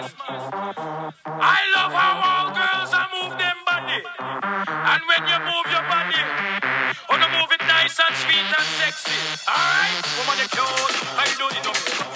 I love how all girls are move them body. And when you move your body, wanna move it nice and sweet and sexy. Alright? Woman, you cute. I don't need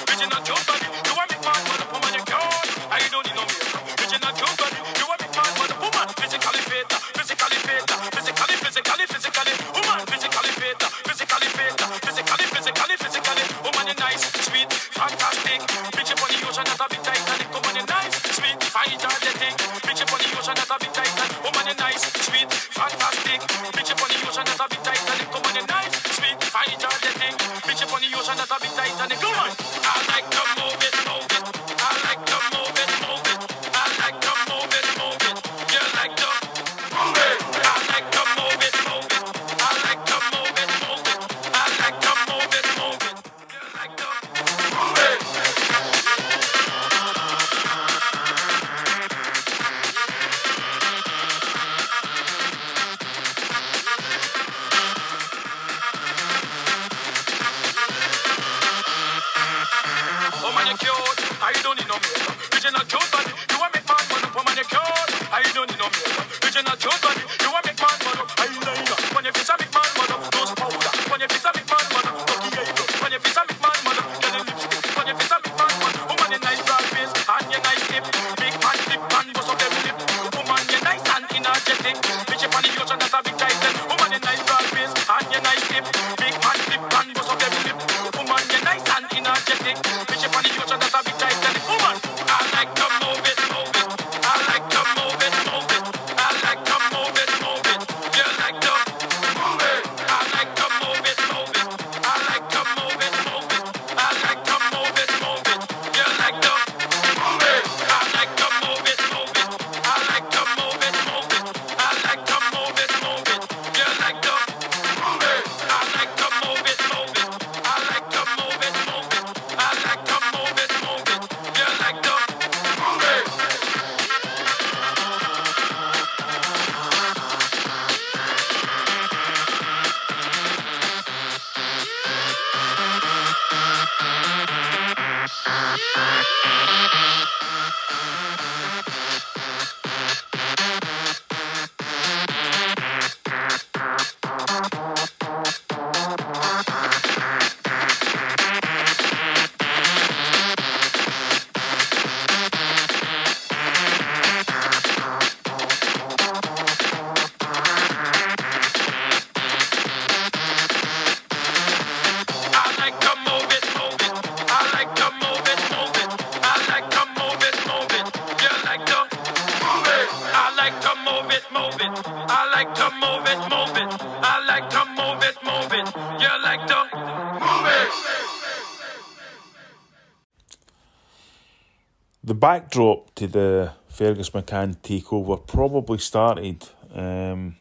backdrop to the Fergus McCann takeover probably started um,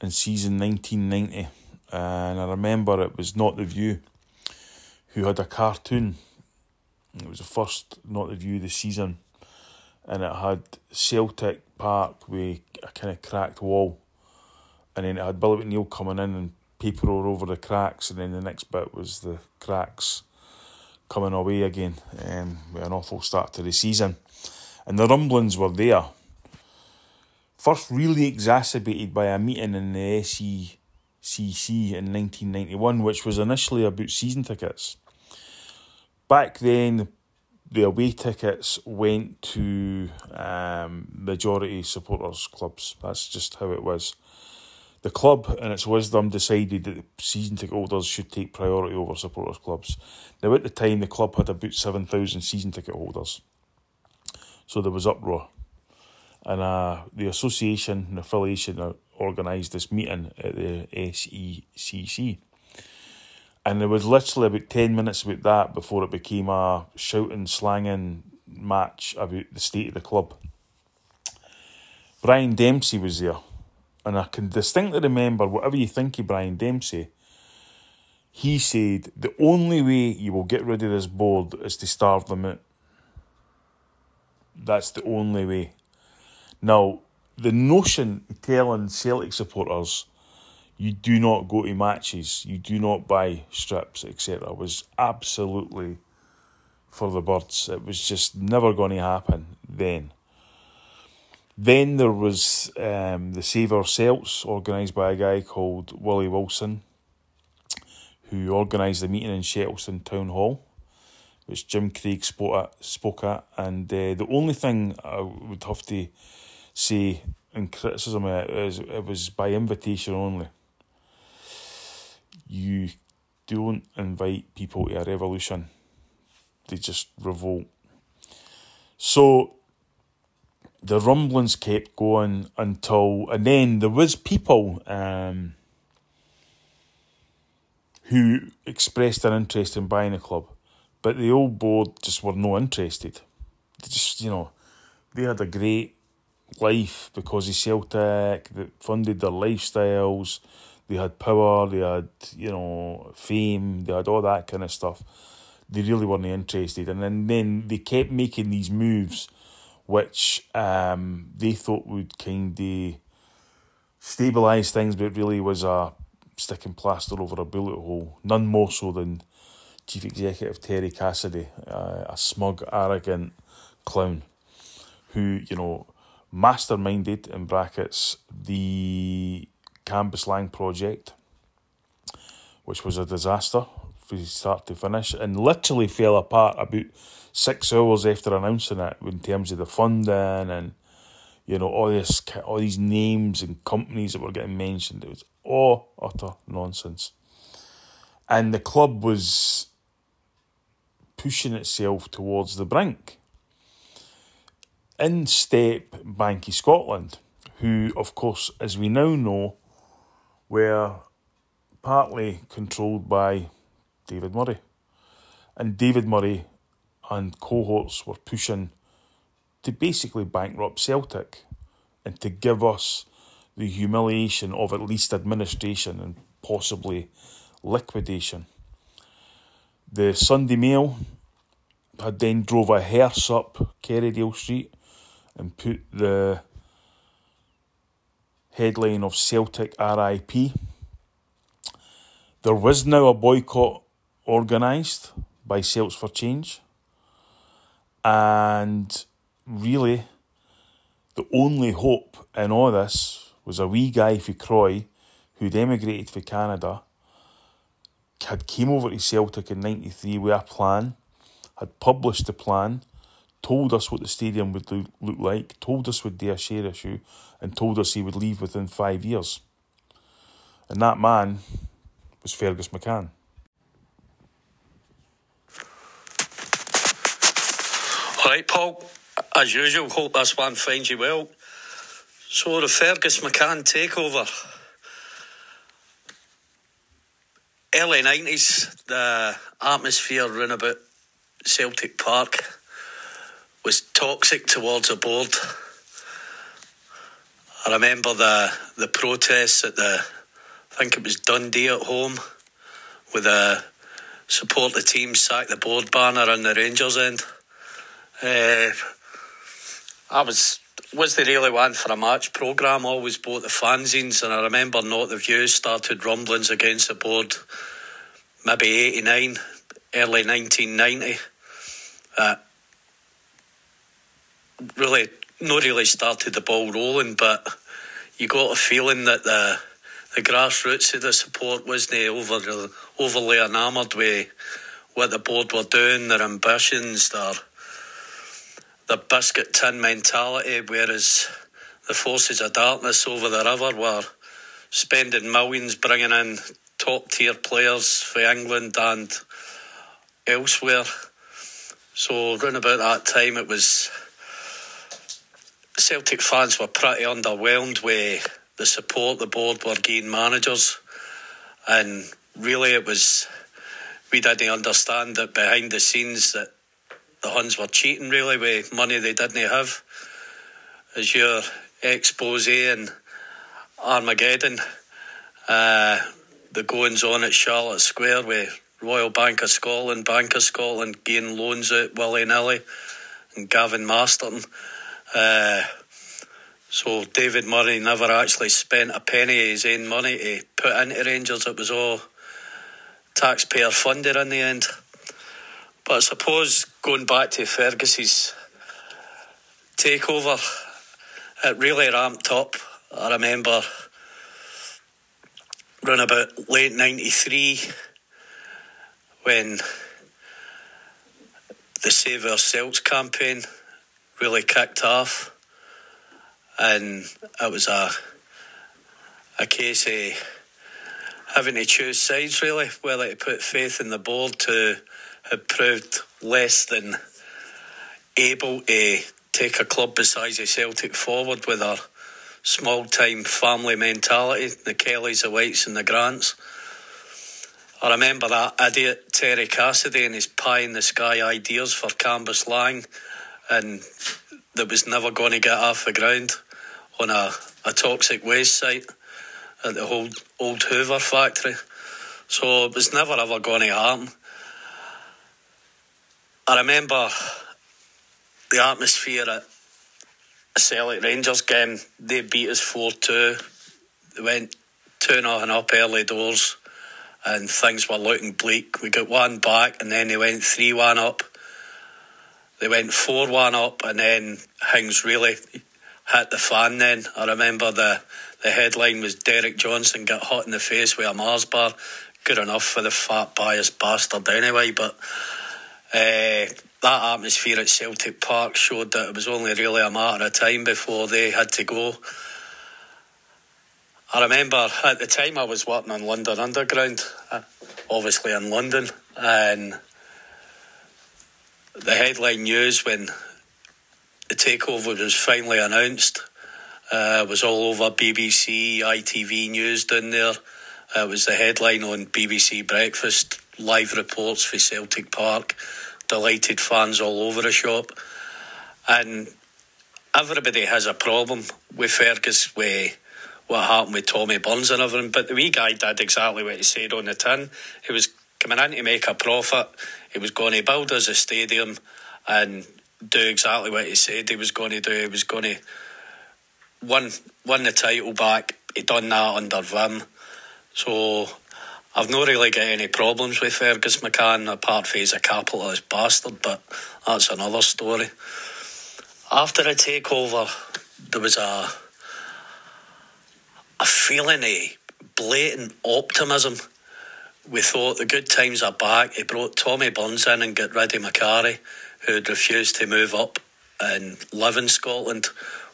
in season 1990. And I remember it was Not the View who had a cartoon. It was the first Not the View this season. And it had Celtic Park with a kind of cracked wall. And then it had Billy McNeill coming in and paper all over the cracks. And then the next bit was the cracks coming away again um, with an awful start to the season. And the rumblings were there. First, really exacerbated by a meeting in the SECC in 1991, which was initially about season tickets. Back then, the away tickets went to um, majority supporters clubs. That's just how it was. The club, in its wisdom, decided that season ticket holders should take priority over supporters clubs. Now, at the time, the club had about 7,000 season ticket holders. So there was uproar. And uh, the association and affiliation organised this meeting at the SECC. And there was literally about 10 minutes about that before it became a shouting, slanging match about the state of the club. Brian Dempsey was there. And I can distinctly remember, whatever you think of Brian Dempsey, he said the only way you will get rid of this board is to starve them out. That's the only way. Now, the notion telling Celtic supporters you do not go to matches, you do not buy strips, etc., was absolutely for the birds. It was just never going to happen then. Then there was um, the Save Our Celts, organised by a guy called Willie Wilson, who organised a meeting in Shettleston Town Hall, which Jim Craig spoke at. Spoke at. And uh, the only thing I would have to say in criticism of it is it was by invitation only. You don't invite people to a revolution, they just revolt. So the rumblings kept going until, and then there was people um, who expressed an interest in buying the club, but the old board just were no interested. They just, you know, they had a great life because of Celtic that funded their lifestyles. They had power, they had, you know, fame, they had all that kind of stuff. They really weren't interested. And then, then they kept making these moves which um, they thought would kind of stabilise things, but really was a sticking plaster over a bullet hole. None more so than Chief Executive Terry Cassidy, uh, a smug, arrogant clown who, you know, masterminded, in brackets, the Cambuslang project, which was a disaster from start to finish, and literally fell apart about six hours after announcing it in terms of the funding and you know all this all these names and companies that were getting mentioned. It was all utter nonsense, and the club was pushing itself towards the brink. In step Bank of Scotland, who, of course, as we now know, were partly controlled by David Murray. And David Murray and cohorts were pushing to basically bankrupt Celtic and to give us the humiliation of at least administration and possibly liquidation. The Sunday Mail had then drove a hearse up Kerrydale Street and put the headline of Celtic RIP. There was now a boycott organised by Celts for Change. And really, the only hope in all this was a wee guy from Croy who'd emigrated to Canada, had came over to Celtic in 93 with a plan, had published the plan, told us what the stadium would look, like, told us would do a share issue, and told us he would leave within five years. And that man was Fergus McCann. Right, Paul. As usual, hope this one finds you well. So, the Fergus McCann takeover. Early 90s, the atmosphere round about Celtic Park was toxic towards the board. I remember the the protests at the, I think it was Dundee at home, with the support the team sack the board banner on the Rangers end. Uh, I was was the really one for a match programme. Always bought the fanzines, and I remember not the views started rumblings against the board, maybe eighty nine, early nineteen ninety. Uh, really not really started the ball rolling, but you got a feeling that the the grassroots of the support wasn't over, overly enamoured with what the board were doing, their ambitions, their the biscuit tin mentality, whereas the forces of darkness over the river were spending millions bringing in top tier players for England and elsewhere. So, around about that time, it was Celtic fans were pretty underwhelmed with the support the board were giving managers, and really it was we didn't understand that behind the scenes that the Huns were cheating really with money they didn't have. As your expose and Armageddon, uh, the goings on at Charlotte Square with Royal Bank of Scotland, Bank of Scotland giving loans out willy nilly, and Gavin Masterton. Uh, so David Murray never actually spent a penny of his own money to put into Rangers. It was all taxpayer funded in the end. But I suppose going back to Fergus's takeover, it really ramped up. I remember around about late 93 when the Save Our Celts campaign really kicked off. And it was a, a case of having to choose sides, really, whether to put faith in the board to have proved less than able to take a club besides the Celtic forward with our small time family mentality, the Kellys, the Whites, and the Grants. I remember that idiot Terry Cassidy and his pie in the sky ideas for Cambuslang, and that was never going to get off the ground on a, a toxic waste site at the old, old Hoover factory. So it was never ever going to happen. I remember the atmosphere at a Celtic Rangers game. They beat us 4 2. They went 2 0 up early doors and things were looking bleak. We got one back and then they went 3 1 up. They went 4 1 up and then things really hit the fan then. I remember the, the headline was Derek Johnson got hot in the face with a Mars bar. Good enough for the fat biased bastard anyway, but uh, that atmosphere at Celtic Park showed that it was only really a matter of time before they had to go. I remember at the time I was working on London Underground, uh, obviously in London, and the headline news when the takeover was finally announced uh, was all over BBC, ITV News down there. It was the headline on BBC Breakfast, live reports for Celtic Park, delighted fans all over the shop. And everybody has a problem with Fergus, with what happened with Tommy Burns and everything. But the wee guy did exactly what he said on the tin. He was coming in to make a profit. He was going to build us a stadium and do exactly what he said he was going to do. He was going to win, win the title back. He done that under Wim. So I've not really got any problems with Fergus McCann apart from he's a capitalist bastard, but that's another story. After the takeover, there was a a feeling of blatant optimism. We thought the good times are back. He brought Tommy Burns in and got rid of Macari, who had refused to move up and live in Scotland,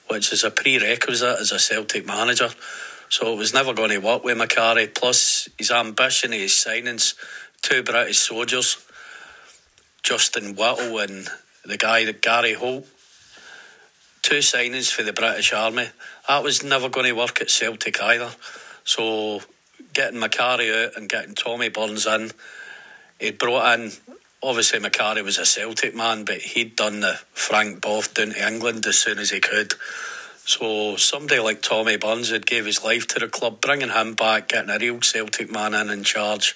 which is a prerequisite as a Celtic manager. So it was never going to work with Macari. Plus, his ambition, his signings, two British soldiers, Justin Whittle and the guy that Gary Holt, two signings for the British Army. That was never going to work at Celtic either. So getting Macari out and getting Tommy Burns in, he brought in. Obviously, Macari was a Celtic man, but he'd done the Frank Boff down to England as soon as he could. So somebody like Tommy Burns had gave his life to the club, bringing him back, getting a real Celtic man in in charge,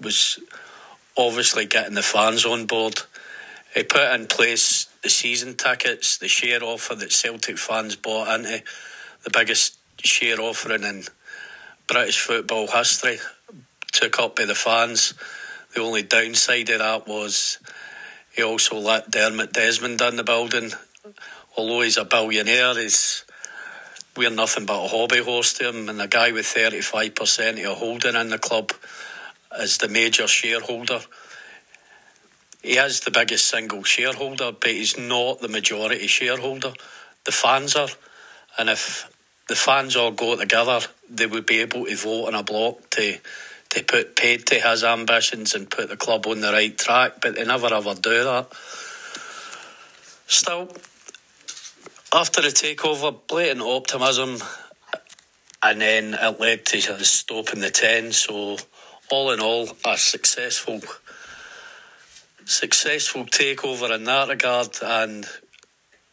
was obviously getting the fans on board. He put in place the season tickets, the share offer that Celtic fans bought into, the biggest share offering in British football history, took up by the fans. The only downside of that was he also let Dermot Desmond in the building although he's a billionaire, he's we're nothing but a hobby horse to him. And the guy with 35% of holding in the club is the major shareholder. He is the biggest single shareholder, but he's not the majority shareholder. The fans are. And if the fans all go together, they would be able to vote in a block to to put paid to his ambitions and put the club on the right track, but they never ever do that. Still, after the takeover, blatant optimism, and then it led to stopping the 10. So all in all, a successful successful takeover in that regard, and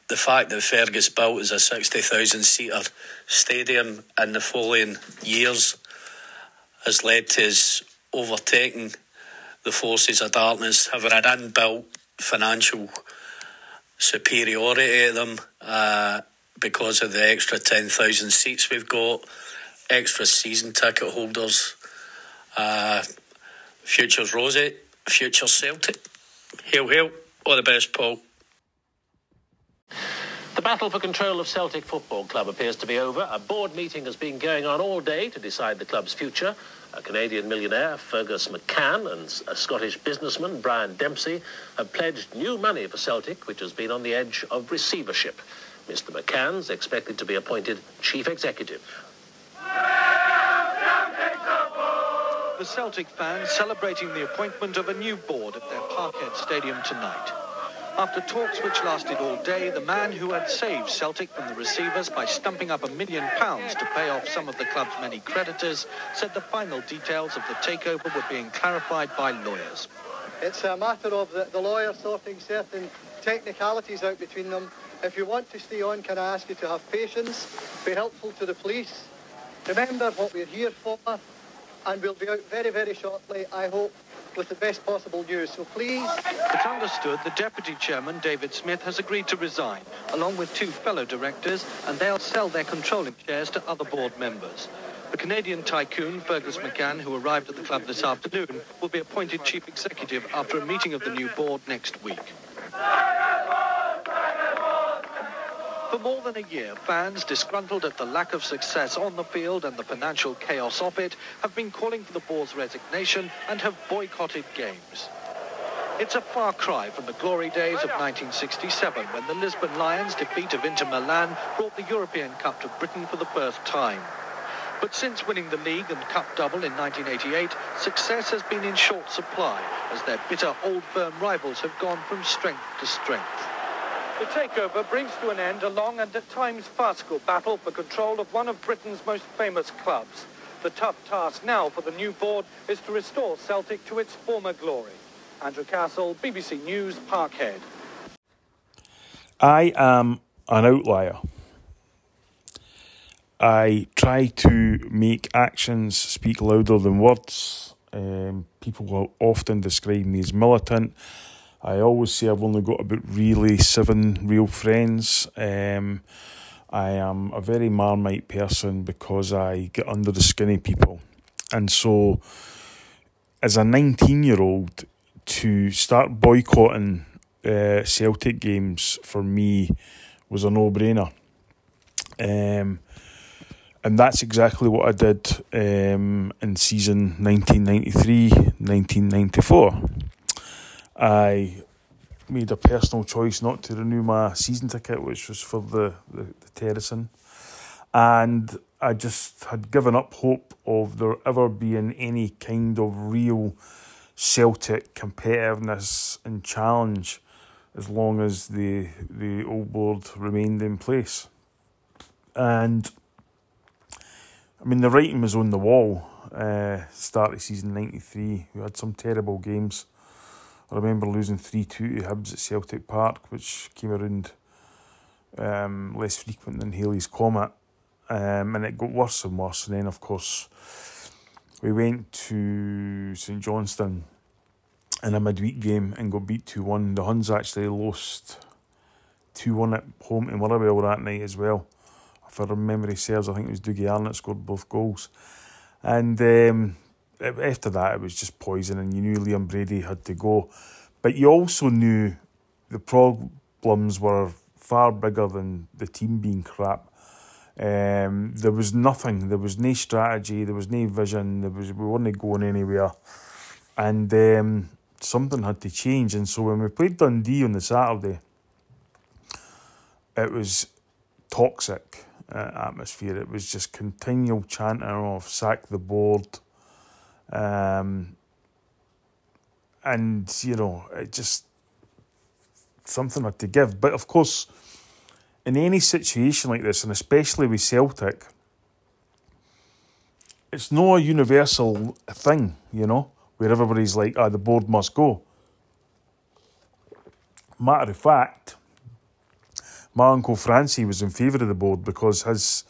the fact that Fergus built as a 60,000 seater stadium in the following years has led to his overtaking the forces of darkness, having an inbuilt financial superiority to them uh, because of the extra 10,000 seats we've got, extra season ticket holders. Uh, future's rosy, future Celtic. Hail, hail. All the best, Paul. The battle for control of Celtic Football Club appears to be over. A board meeting has been going on all day to decide the club's future. A Canadian millionaire, Fergus McCann, and a Scottish businessman, Brian Dempsey, have pledged new money for Celtic, which has been on the edge of receivership. Mr. McCann's expected to be appointed chief executive. The Celtic fans celebrating the appointment of a new board at their Parkhead Stadium tonight. After talks which lasted all day, the man who had saved Celtic from the receivers by stumping up a million pounds to pay off some of the club's many creditors said the final details of the takeover were being clarified by lawyers. It's a matter of the, the lawyers sorting certain technicalities out between them. If you want to stay on, can I ask you to have patience, be helpful to the police, remember what we're here for, and we'll be out very, very shortly, I hope, with the best possible news. So please. It's understood the Deputy Chairman, David Smith, has agreed to resign, along with two fellow directors, and they'll sell their controlling shares to other board members. The Canadian tycoon, Fergus McCann, who arrived at the club this afternoon, will be appointed chief executive after a meeting of the new board next week. For more than a year, fans disgruntled at the lack of success on the field and the financial chaos of it have been calling for the board's resignation and have boycotted games. It's a far cry from the glory days of 1967 when the Lisbon Lions' defeat of Inter Milan brought the European Cup to Britain for the first time. But since winning the league and cup double in 1988, success has been in short supply as their bitter old firm rivals have gone from strength to strength. The takeover brings to an end a long and at times farcical battle for control of one of Britain's most famous clubs. The tough task now for the new board is to restore Celtic to its former glory. Andrew Castle, BBC News, Parkhead. I am an outlier. I try to make actions speak louder than words. Um, people will often describe me as militant. I always say I've only got about really seven real friends. Um, I am a very marmite person because I get under the skinny people. And so, as a 19 year old, to start boycotting uh, Celtic games for me was a no brainer. Um, and that's exactly what I did um, in season 1993 1994. I made a personal choice not to renew my season ticket, which was for the, the, the Terracing. And I just had given up hope of there ever being any kind of real Celtic competitiveness and challenge as long as the the old board remained in place. And I mean the writing was on the wall. Uh, start of season ninety three, we had some terrible games. I remember losing 3 2 to Hibs at Celtic Park, which came around um, less frequent than Halley's Comet. Um, and it got worse and worse. And then, of course, we went to St Johnstone in a midweek game and got beat 2 1. The Huns actually lost 2 1 at home in Motherwell that night as well. If I memory serves, I think it was Dougie Arnott scored both goals. And um, after that, it was just poison, and you knew Liam Brady had to go. But you also knew the problems were far bigger than the team being crap. Um, there was nothing. There was no strategy. There was no vision. There was we weren't going anywhere, and um, something had to change. And so when we played Dundee on the Saturday, it was toxic uh, atmosphere. It was just continual chanting of sack the board um, and, you know, it just something had to give. But of course, in any situation like this, and especially with Celtic, it's not a universal thing, you know, where everybody's like, ah, the board must go. Matter of fact, my uncle Francie was in favour of the board because his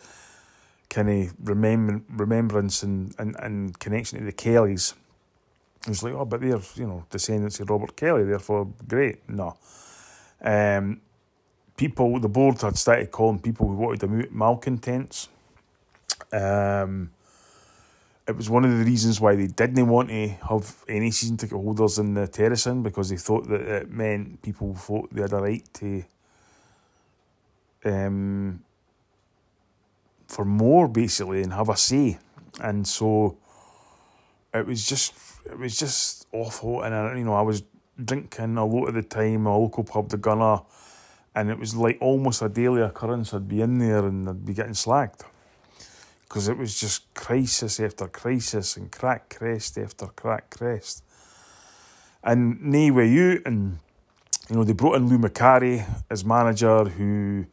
kind of remember, remembrance and, and, and connection to the Kellys he was like, oh, but they're, you know, descendants of Robert Kelly, therefore great. No. Um, people, the board had started calling people who wanted to malcontents. Um, it was one of the reasons why they didn't want to have any season ticket holders in the terracing because they thought that it meant people thought they had a right to um, for more basically and have a say. And so it was just it was just awful. And I, you know, I was drinking a lot of the time, a local pub, the Gunner, and it was like almost a daily occurrence. I'd be in there and I'd be getting slagged because it was just crisis after crisis and crack crest after crack crest. And nay with you, and you know, they brought in Lou Macari as manager who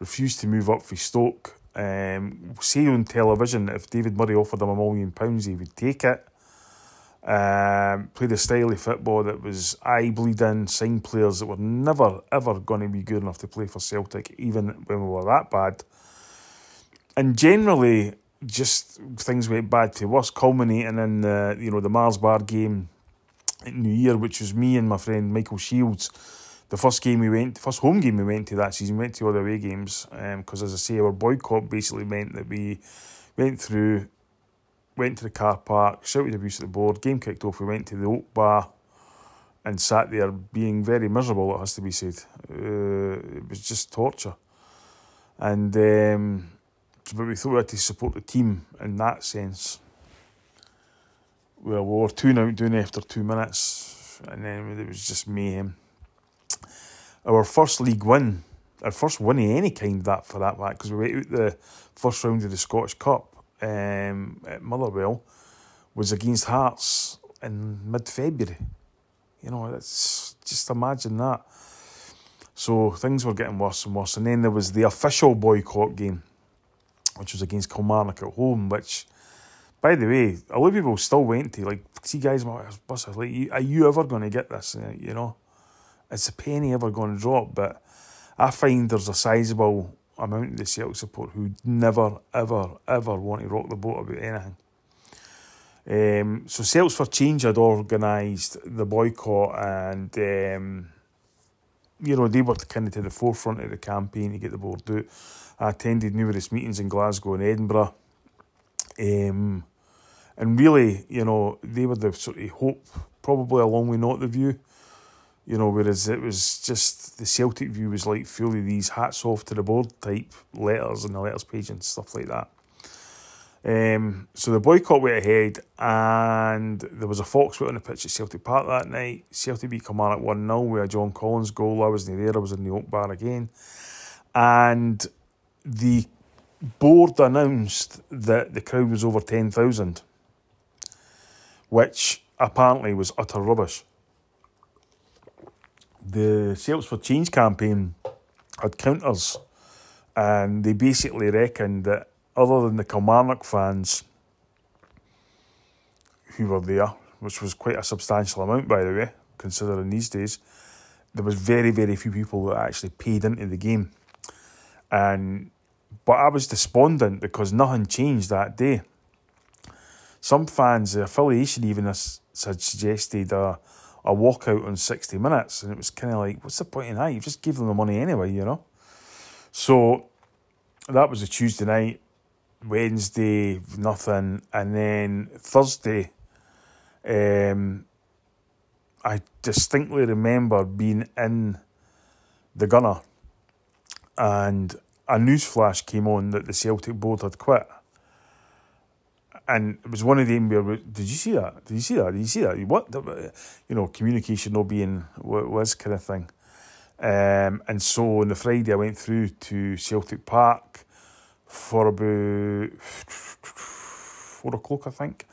refused to move up for Stoke. Um, say on television, if David Murray offered him a million pounds, he would take it. Um, played a style of football that was eye bleeding, signed players that were never ever going to be good enough to play for Celtic, even when we were that bad. And generally, just things went bad to worse, culminating in the you know the Mars Bar game at New Year, which was me and my friend Michael Shields. The first game we went, the first home game we went to that season, we went to all the away games because, um, as I say, our boycott basically meant that we went through went to the car park, shouted abuse at the board, game kicked off, we went to the Oak Bar and sat there being very miserable, it has to be said. Uh, it was just torture. And um, but we thought we had to support the team in that sense. Well, we were 2 out doing after two minutes, and then it was just mayhem. Our first league win, our first win of any kind that for that fact, because we went out the first round of the Scottish Cup um, at Motherwell was against Hearts in mid February. You know, it's just imagine that. So things were getting worse and worse. And then there was the official boycott game, which was against Kilmarnock at home, which, by the way, a lot of people still went to. Like, see, guys, my bus, like, are you ever going to get this? You know, is a penny ever going to drop? But I find there's a sizable amount of the Celtic support who never, ever, ever want to rock the boat about anything. Um, so Celts for Change had organised the boycott and um, you know they were kind of to the forefront of the campaign to get the board out. I attended numerous meetings in Glasgow and Edinburgh. Um, and really, you know, they were the sort of hope, probably along with not the view, you know, whereas it was just the Celtic view was like fully these hats off to the board type letters and the letters page and stuff like that. Um, so the boycott went ahead, and there was a Fox on the pitch at Celtic Park that night. Celtic beat Kilmarnock 1 0 with a John Collins goal. I wasn't there, I was in the Oak Bar again. And the board announced that the crowd was over 10,000, which apparently was utter rubbish the Celts for Change campaign had counters, and they basically reckoned that other than the Kilmarnock fans who were there, which was quite a substantial amount, by the way, considering these days, there was very, very few people that actually paid into the game. And but I was despondent because nothing changed that day. Some fans, the affiliation even suggested a a walkout on 60 minutes. And it was kind of like, what's the point in that? You just give them the money anyway, you know? So that was a Tuesday night. Wednesday, nothing. And then Thursday, um, I distinctly remember being in the gunner and a news flash came on that the Celtic board had quit and it was one of them where did you see that? Did you see that? Did you see that? What you know, communication not being what was kind of thing. Um, and so on the Friday, I went through to Celtic Park for about four o'clock, I think.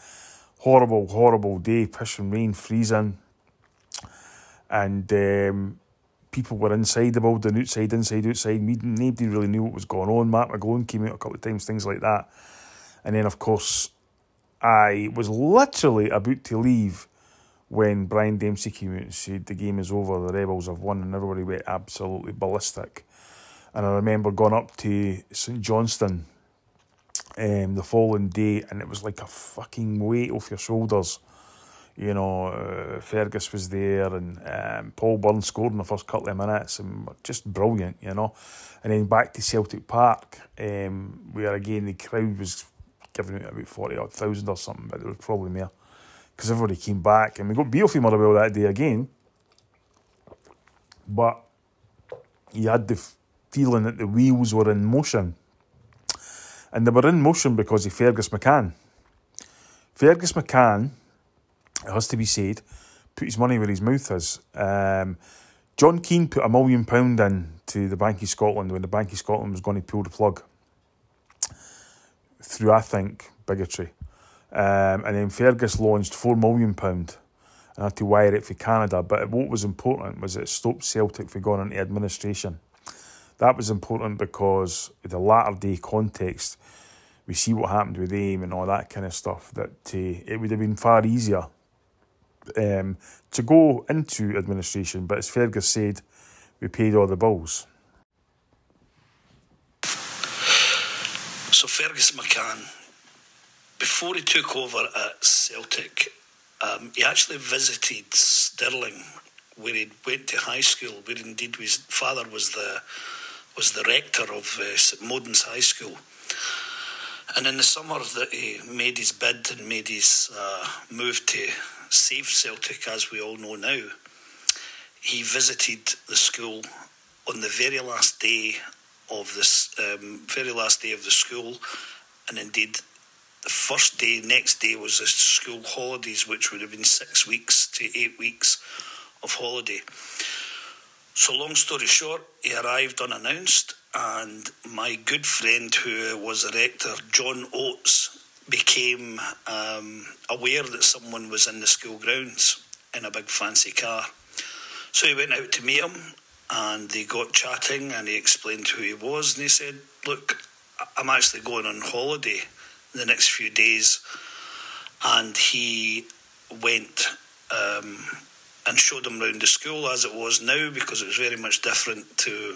Horrible, horrible day, pissing rain, freezing, and um, people were inside the building, outside, inside, outside. Nobody really knew what was going on. Matt McGlone came out a couple of times, things like that. And then, of course, I was literally about to leave when Brian Dempsey came out and said the game is over, the Rebels have won, and everybody went absolutely ballistic. And I remember going up to St Johnstone um, the following day, and it was like a fucking weight off your shoulders. You know, uh, Fergus was there, and um, Paul Byrne scored in the first couple of minutes, and just brilliant, you know. And then back to Celtic Park, um, where again the crowd was giving out about 40 odd thousand or something, but there was probably more because everybody came back and we got beer from Motherwell that day again. But you had the feeling that the wheels were in motion. And they were in motion because of Fergus McCann. Fergus McCann, it has to be said, put his money where his mouth is. Um, John Keane put a million pound in to the Bank of Scotland when the Bank of Scotland was going to pull the plug through, I think, bigotry. Um, and then Fergus launched £4 million and had to wire it for Canada. But what was important was it stopped Celtic from going into administration. That was important because in the latter day context, we see what happened with AIM and all that kind of stuff, that uh, it would have been far easier um, to go into administration. But as Fergus said, we paid all the bills. So Fergus McCann before he took over at Celtic, um, he actually visited Stirling, where he went to high school, where indeed his father was the was the rector of uh, St Modan's High School. And in the summer that he made his bid and made his uh, move to save Celtic, as we all know now, he visited the school on the very last day of this um, very last day of the school, and indeed the first day, next day was the school holidays, which would have been six weeks to eight weeks of holiday. So, long story short, he arrived unannounced, and my good friend, who was a rector, John Oates, became um, aware that someone was in the school grounds in a big fancy car. So he went out to meet him, and they got chatting, and he explained who he was, and he said, "Look, I'm actually going on holiday." the next few days, and he went um, and showed them around the school as it was now because it was very much different to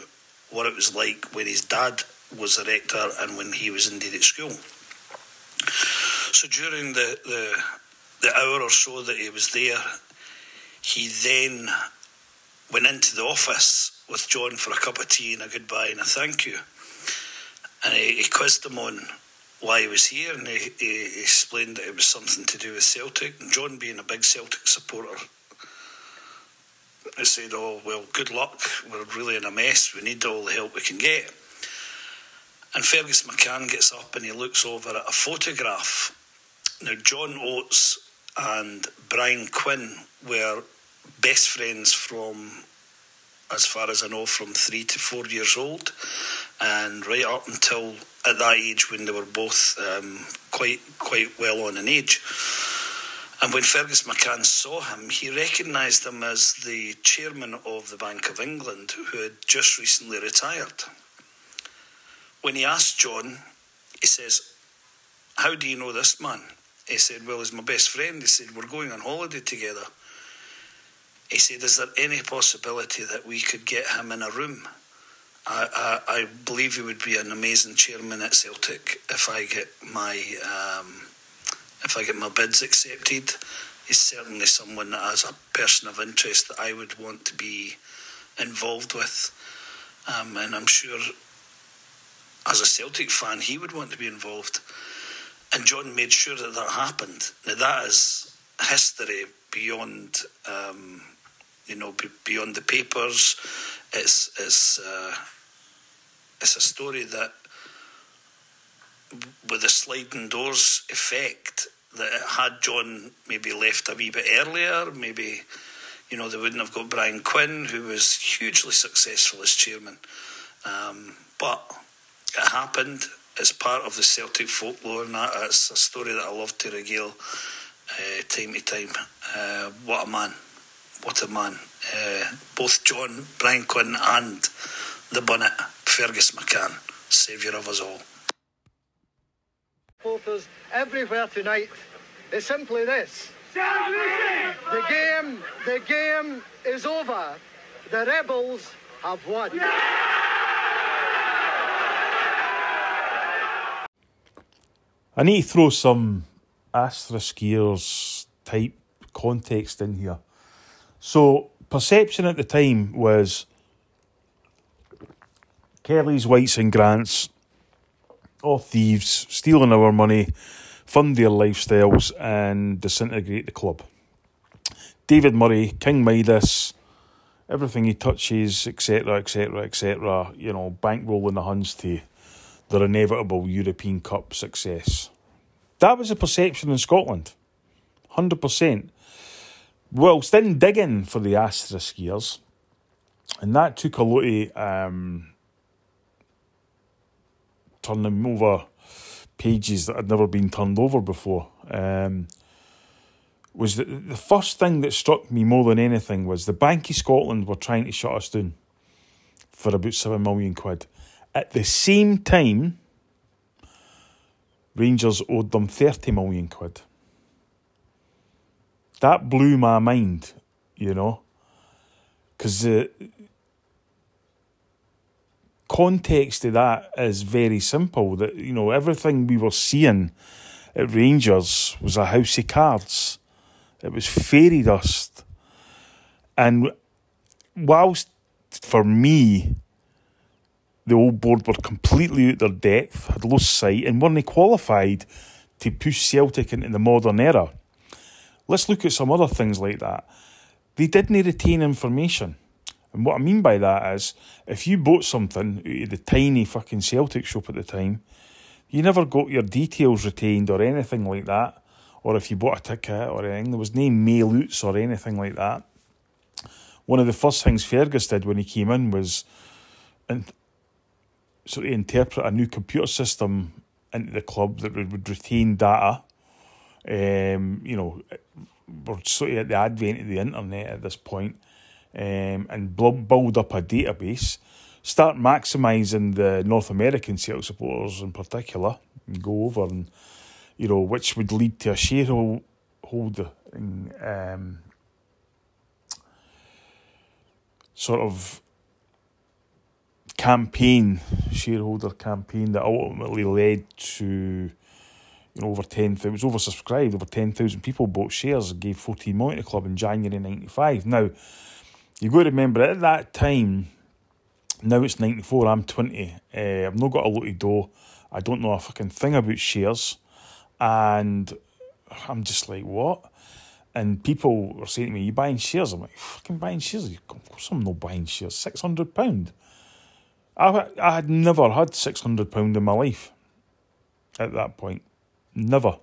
what it was like when his dad was a rector and when he was indeed at school. So during the, the, the hour or so that he was there, he then went into the office with John for a cup of tea and a goodbye and a thank you. And he, he quizzed him on why he was here, and he, he, explained that it was something to do with Celtic. And John, being a big Celtic supporter, he said, "Oh well, good luck. We're really in a mess. We need all the help we can get." And Fergus McCann gets up and he looks over at a photograph. Now, John Oates and Brian Quinn were best friends from, as far as I know, from three to four years old, and right up until at that age when they were both um, quite quite well on in age. And when Fergus McCann saw him, he recognised him as the chairman of the Bank of England, who had just recently retired. When he asked John, he says, How do you know this man? He said, Well, he's my best friend. He said, We're going on holiday together. He said, Is there any possibility that we could get him in a room? I, I, I, believe he would be an amazing chairman at Celtic if I get my um, if I get my bids accepted. He's certainly someone that, as a person of interest, that I would want to be involved with, um, and I'm sure, as a Celtic fan, he would want to be involved. And John made sure that that happened. Now that is history beyond, um, you know, beyond the papers. It's it's. Uh, it's a story that, with the sliding doors effect, that it had John maybe left a wee bit earlier, maybe, you know, they wouldn't have got Brian Quinn, who was hugely successful as chairman. Um, but it happened. It's part of the Celtic folklore, and that, it's a story that I love to regale uh, time to time. Uh, what a man! What a man! Uh, both John, Brian Quinn, and the bunnet. Fergus McCann, saviour of us all. Supporters everywhere tonight is simply this. The game, the game is over. The rebels have won. I need to throw some Astra skiers type context in here. So, perception at the time was Kelly's, Whites, and Grants, all thieves, stealing our money, fund their lifestyles, and disintegrate the club. David Murray, King Midas, everything he touches, etc., etc., etc., you know, bankrolling the Huns to their inevitable European Cup success. That was the perception in Scotland. 100%. Whilst in digging for the Astra skiers, and that took a lot of um, turning over pages that had never been turned over before. Um, was that the first thing that struck me more than anything was the Bank of Scotland were trying to shut us down for about seven million quid. At the same time, Rangers owed them 30 million quid. That blew my mind, you know, because the uh, context of that is very simple. That, you know, everything we were seeing at Rangers was a house of cards, it was fairy dust. And whilst for me, the old board were completely out of their depth, had lost sight, and weren't qualified to push Celtic into the modern era. Let's look at some other things like that. They didn't retain information. And what I mean by that is, if you bought something out of the tiny fucking Celtic shop at the time, you never got your details retained or anything like that. Or if you bought a ticket or anything, there was no mail outs or anything like that. One of the first things Fergus did when he came in was and sort of interpret a new computer system into the club that would retain data. Um, you know, we're sort of at the advent of the internet at this point, um, and build up a database. Start maximising the North American Celtic supporters in particular, and go over and you know which would lead to a shareholder in, um, sort of campaign, shareholder campaign that ultimately led to you know over ten. It was oversubscribed. Over ten thousand people bought shares and gave fourteen million to the club in January ninety five. Now you've got to remember at that time. Now it's ninety four. I'm twenty. Uh, I've not got a lot of dough. I don't know a fucking thing about shares, and I'm just like what. And people were saying to me, "You buying shares?" I'm like, "Fucking buying shares? Of course, I'm not buying shares. £600. I, I had never had £600 in my life at that point. Never.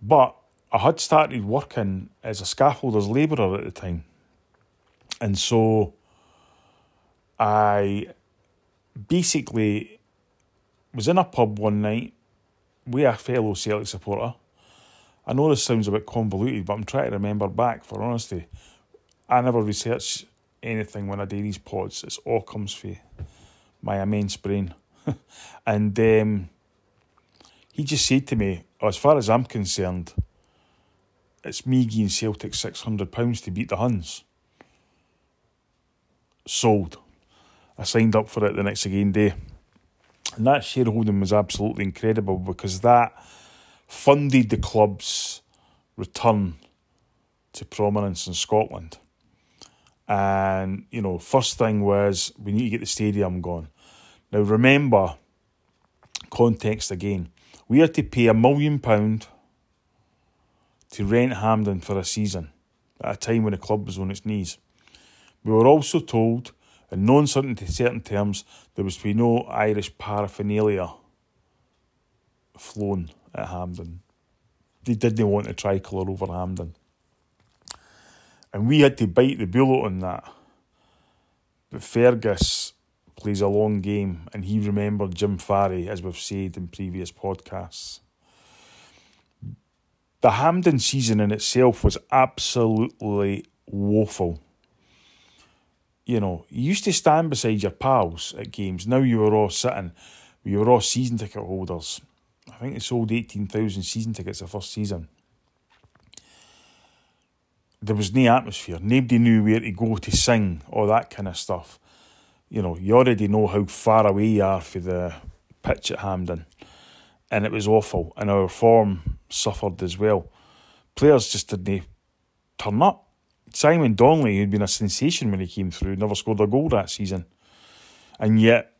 But I had started working as a scaffolder's labourer at the time. And so I basically was in a pub one night with a fellow Celtic supporter. I know this sounds a bit convoluted, but I'm trying to remember back for honesty. I never researched anything when I do these pods. It's all comes for my immense brain. and um, he just said to me, oh, as far as I'm concerned, it's me giving Celtic £600 to beat the Huns. Sold. I signed up for it the next again day. And that shareholding was absolutely incredible because that funded the club's return to prominence in Scotland. And, you know, first thing was we need to get the stadium going. Now, remember, context again. We had to pay a million pound to rent Hampden for a season at a time when the club was on its knees. We were also told, in non certain terms, there was to be no Irish paraphernalia flown at Hampden. They didn't want a tricolour over Hampden. And we had to bite the bullet on that. But Fergus plays a long game and he remembered Jim Farry, as we've said in previous podcasts. The Hampden season in itself was absolutely woeful. You know, you used to stand beside your pals at games. Now you were all sitting, you were all season ticket holders. I think they sold 18,000 season tickets the first season. There was no atmosphere. Nobody knew where to go to sing, all that kind of stuff. You know, you already know how far away you are for the pitch at Hampden. And it was awful. And our form suffered as well. Players just didn't turn up. Simon Donnelly, who'd been a sensation when he came through, never scored a goal that season. And yet,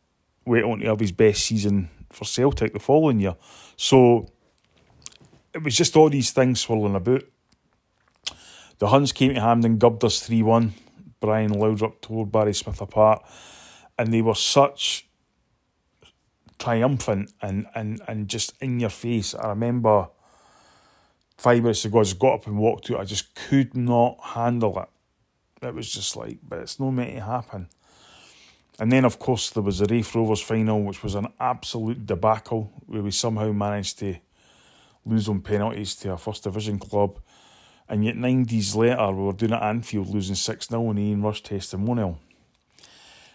went on to have his best season for Celtic the following year. So it was just all these things swirling about. The Huns came to Hampden, gubbed us 3 1. Brian Laudrup tore Barry Smith apart. And they were such triumphant and, and, and just in your face. I remember five minutes ago, I just got up and walked out. I just could not handle it. It was just like, but it's no meant to happen. And then, of course, there was the Raith Rovers final, which was an absolute debacle, where we somehow managed to lose on penalties to a First Division club. And yet, nine days later, we were doing at Anfield, losing 6 0 in Ian Rush testimonial.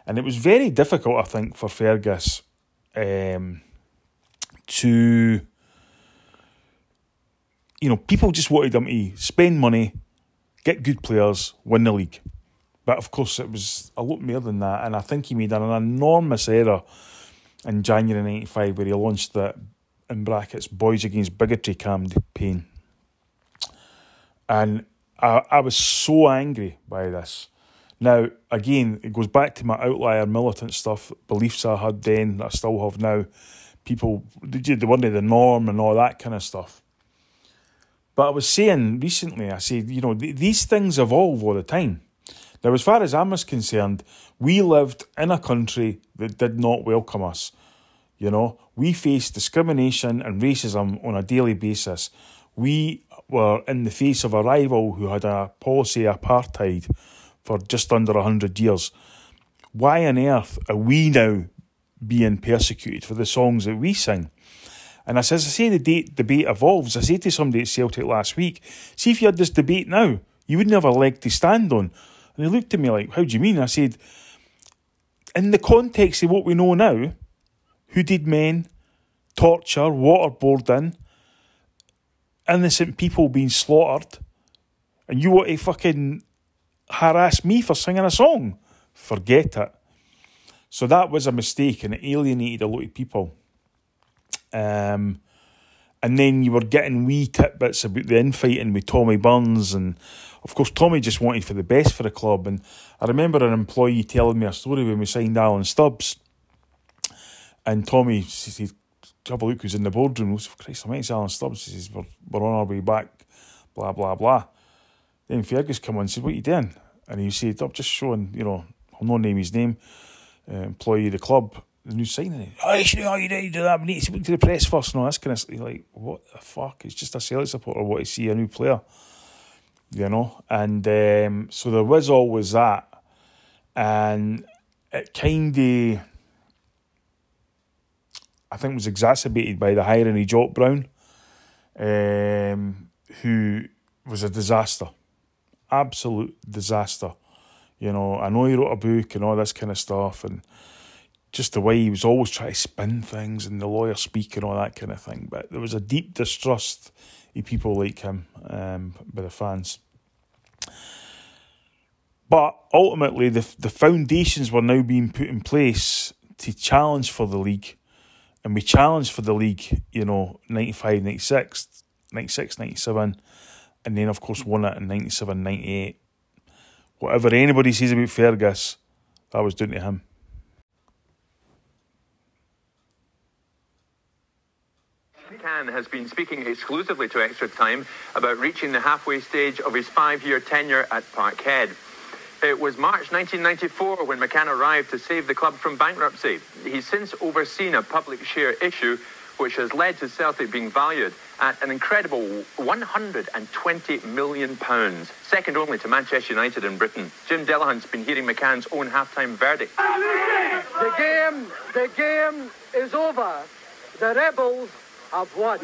And it was very difficult, I think, for Fergus um, to. You know, people just wanted him to spend money, get good players, win the league. But of course, it was a lot more than that. And I think he made an enormous error in January 95 where he launched the, in brackets, Bhoys Against Bigotry campaign. And I, I was so angry by this. Now, again, it goes back to my outlier militant stuff, beliefs I had then, I still have now. People, they weren't the norm and all that kind of stuff. But I was saying recently, I said, you know, these things evolve all the time. Now, as far as I'm concerned, we lived in a country that did not welcome us. You know, we faced discrimination and racism on a daily basis. We were in the face of a rival who had a policy apartheid for just under 100 years. Why on earth are we now being persecuted for the songs that we sing? And as I say, the date, debate evolves. I said to somebody at Celtic last week, see if you had this debate now, you wouldn't have a leg to stand on. And he looked at me like, How do you mean? I said, In the context of what we know now, hooded men, torture, waterboarding, innocent people being slaughtered, and you want to fucking harass me for singing a song? Forget it. So that was a mistake and it alienated a lot of people. Um, and then you were getting wee tidbits about the infighting with Tommy Burns and of course, Tommy just wanted for the best for the club. And I remember an employee telling me a story when we signed Alan Stubbs. And Tommy said, have a look who's in the boardroom. I said, Christ, I it's Alan Stubbs. He says, we're, we're on our way back, blah, blah, blah. Then Fergus come on and said, what are you doing? And he said, I'm just showing, you know, I'll not name his name, uh, employee of the club, the new signing. Oh, you should know how you do, do that. We need to speak to the press first. No, that's kind of like, what the fuck? It's just a Celtic supporter want to see a new player you know. And um, so there was always that, and it kind of, I think, was exacerbated by the hiring of Jock Brown, um, who was a disaster, absolute disaster. You know, I know he wrote a book and all this kind of stuff, and just the way he was always trying to spin things and the lawyer speak and all that kind of thing. But there was a deep distrust of people like him um, by the fans. But ultimately, the the foundations were now being put in place to challenge for the league. And we challenged for the league, you know, 95, 96, 96, 97, and then, of course, won it in 97, 98. Whatever anybody says about Fergus, that was down to him. McCann has been speaking exclusively to Extra Time about reaching the halfway stage of his five-year tenure at Parkhead. It was March 1994 when McCann arrived to save the club from bankruptcy. He's since overseen a public share issue which has led to Celtic being valued at an incredible 120 million pounds, second only to Manchester United in Britain. Jim Delahunt's been hearing McCann's own half-time verdict. The game, the game is over. The rebels have won.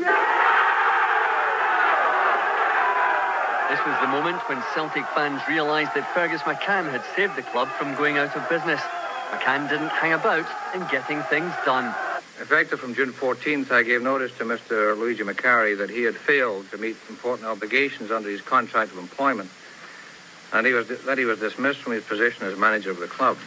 This was the moment when Celtic fans realised that Fergus McCann had saved the club from going out of business. McCann didn't hang about in getting things done. Effective from June 14th, I gave notice to Mr. Luigi Macari that he had failed to meet important obligations under his contract of employment, and he was that he was dismissed from his position as manager of the club.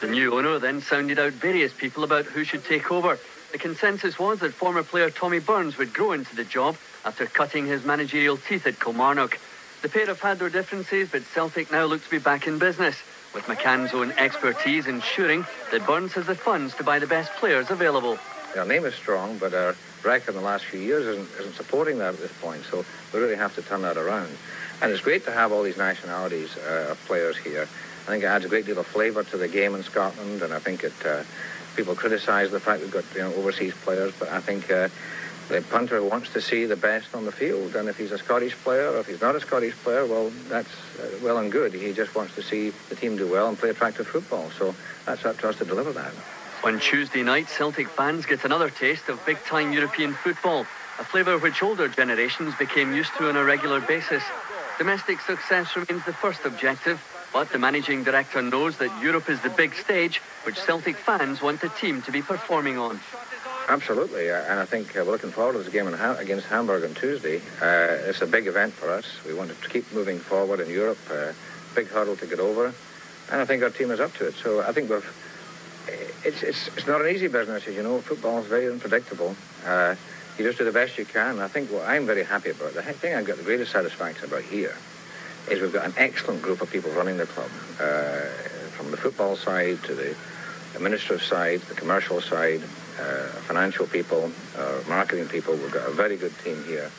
The new owner then sounded out various people about who should take over. The consensus was that former player Tommy Burns would grow into the job after cutting his managerial teeth at Kilmarnock. The pair have had their differences, but Celtic now look to be back in business, with McCann's own expertise ensuring that Burns has the funds to buy the best players available. Our name is strong, but our record in the last few years isn't, isn't supporting that at this point, so we really have to turn that around. And it's great to have all these nationalities uh, of players here. I think it adds a great deal of flavour to the game in Scotland, and I think it. Uh, people criticise the fact we've got you know overseas players, but I think uh, the punter wants to see the best on the field, and if he's a Scottish player or if he's not a Scottish player, well, that's uh, well and good. He just wants to see the team do well and play attractive football. So that's up to us to deliver that. On Tuesday night, Celtic fans get another taste of big-time European football, a flavour which older generations became used to on a regular basis. Domestic success remains the first objective, but the managing director knows that Europe is the big stage which Celtic fans want the team to be performing on. Absolutely, uh, and I think uh, we're looking forward to this game ha- against Hamburg on Tuesday. Uh, it's a big event for us. We want to keep moving forward in Europe. Uh, big hurdle to get over, and I think our team is up to it. So I think we've. It's it's it's not an easy business, as you know. Football is very unpredictable. Uh, you just do the best you can. I think what I'm very happy about, the thing I've got the greatest satisfaction about here, is we've got an excellent group of people running the club, uh, from the football side to the administrative side, the commercial side, financial people, uh, marketing people. We've got a very good team here.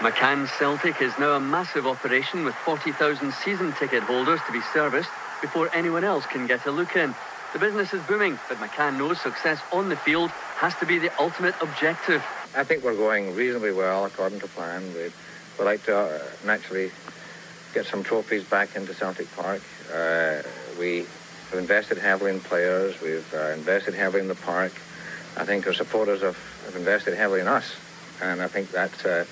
McCann Celtic is now a massive operation with 40,000 season ticket holders to be serviced before anyone else can get a look in. The business is booming, but McCann knows success on the field has to be the ultimate objective. I think we're going reasonably well according to plan. We'd, we'd like to uh, naturally get some trophies back into Celtic Park. Uh, we have invested heavily in players. We've uh, invested heavily in the park. I think our supporters have, have invested heavily in us, and I think that uh,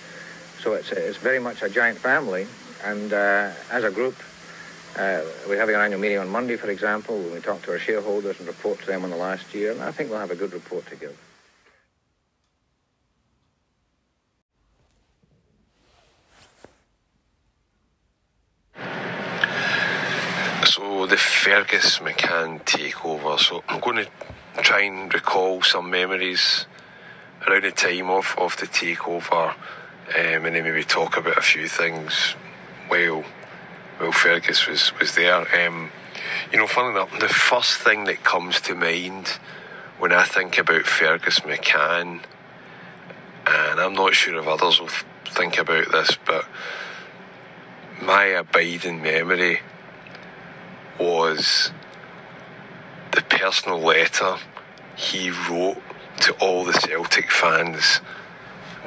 so it's it's very much a giant family. And uh, as a group, uh, we're having an annual meeting on Monday, for example, when we talk to our shareholders and report to them on the last year, and I think we'll have a good report to give. So the Fergus McCann takeover. So I'm going to try and recall some memories around the time of, of the takeover, um, and then maybe talk about a few things while while Fergus was was there. Um, you know, funny enough, the first thing that comes to mind when I think about Fergus McCann, and I'm not sure if others will think about this, but my abiding memory was the personal letter he wrote to all the Celtic fans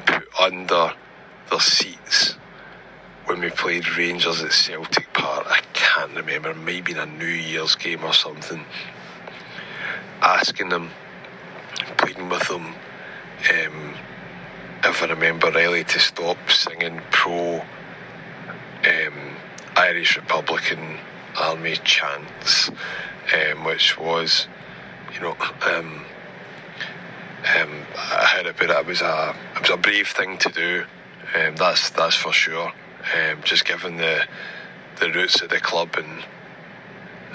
put under their seats when we played Rangers at Celtic Park. I can't remember, maybe in a New Year's game or something. Asking them, pleading with them, um, if I remember rightly, to stop singing pro um, Irish Republican Army chants um, which was, you know, um, um, to put it, it was a it was a brave thing to do. Um, that's that's for sure. Um, just given the the roots of the club and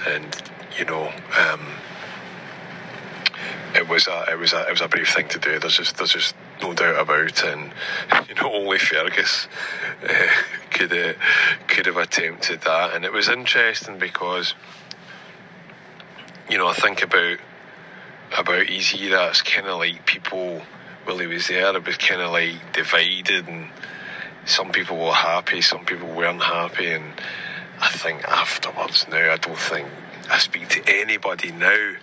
and you know, um, it was a it was a it was a brave thing to do. There's just there's just no doubt about. And you know, only Fergus uh, could uh, could have attempted that. And it was interesting because you know, I think about about era. It's kind of like people while he was there, it was kind of like divided, and some people were happy, some people weren't happy, and I think afterwards now, I don't think I speak to anybody now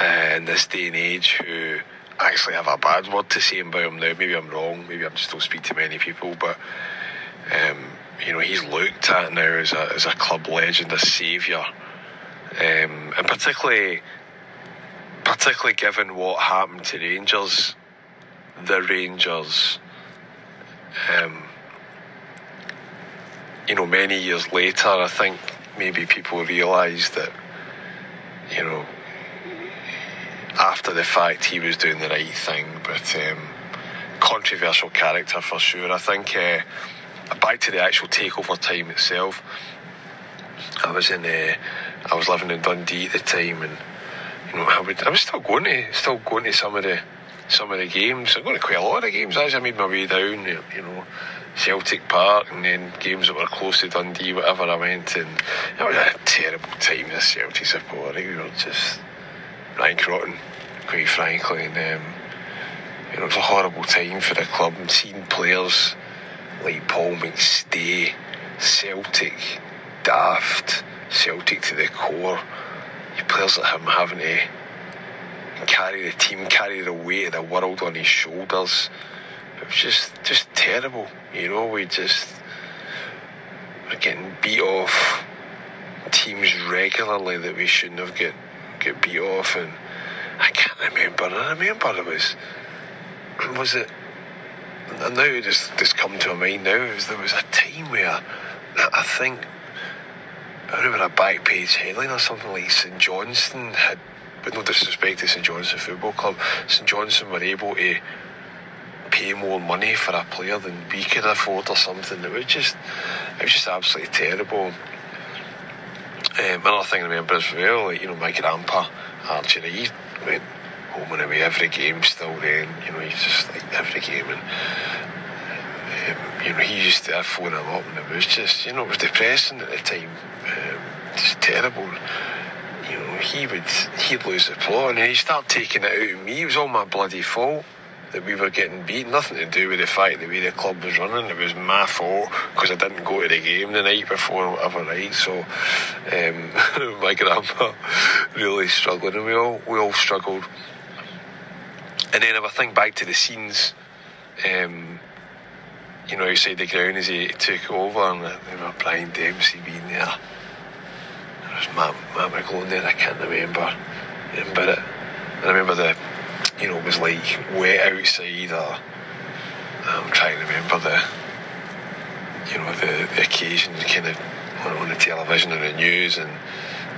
uh, in this day and age who actually have a bad word to say about him now. Maybe I'm wrong. Maybe I just don't speak to many people, but. Um, you know, he's looked at now as a, as a club legend, a saviour um, and particularly, particularly given what happened to Rangers, the Rangers, um, you know, many years later, I think maybe people realised that, you know, after the fact he was doing the right thing, but um, controversial character for sure. I think uh, back to the actual takeover time itself. I was in, uh, I was living in Dundee at the time, and you know, I would, I was still going to, still going to some of the, some of the games. I'm going to quite a lot of the games as I made my way down. You know, Celtic Park, and then games that were close to Dundee, whatever I went, and it was a terrible time as Celtic supporter. We were just rank rotten, quite frankly, and um, you know, it was a horrible time for the club. And seeing players like Paul McStay, Celtic, daft, Celtic to the core, players like him having to carry the team, carry the weight of the world on his shoulders. It was just, just terrible. You know, we just were getting beat off teams regularly that we shouldn't have get get beat off, and I can't remember. I remember it was was it. And now it just just come to my mind now is there was a time where I think I remember a back page headline or something like St Johnstone had, with no disrespect to St Johnstone Football Club, St Johnstone were able to pay more money for a player than we could afford or something. It was just, it was just absolutely terrible. Um, another thing I remember as well, like, you know, my grandpa, Archie, he went home and away every game still then, you know, he's just like every game and um, you know, he used to phone him up and it was just, you know, it was depressing at the time. Um, just terrible. You know, he would, he'd lose the plot and he'd start taking it out of me. It was all my bloody fault that we were getting beat. Nothing to do with the fact the way the club was running. It was my fault because I didn't go to the game the night before, or whatever. Right. So um, my grandpa really struggling, and we all we all struggled. And then if I think back to the scenes, um, you know, outside the ground as he took over, and they were Brian Dempsey being there. There was Matt, Matt McGlone there. I can't remember, but I remember the you know, was like way outside or I'm trying to remember the you know, the, the occasion kind of on, on the television and the news and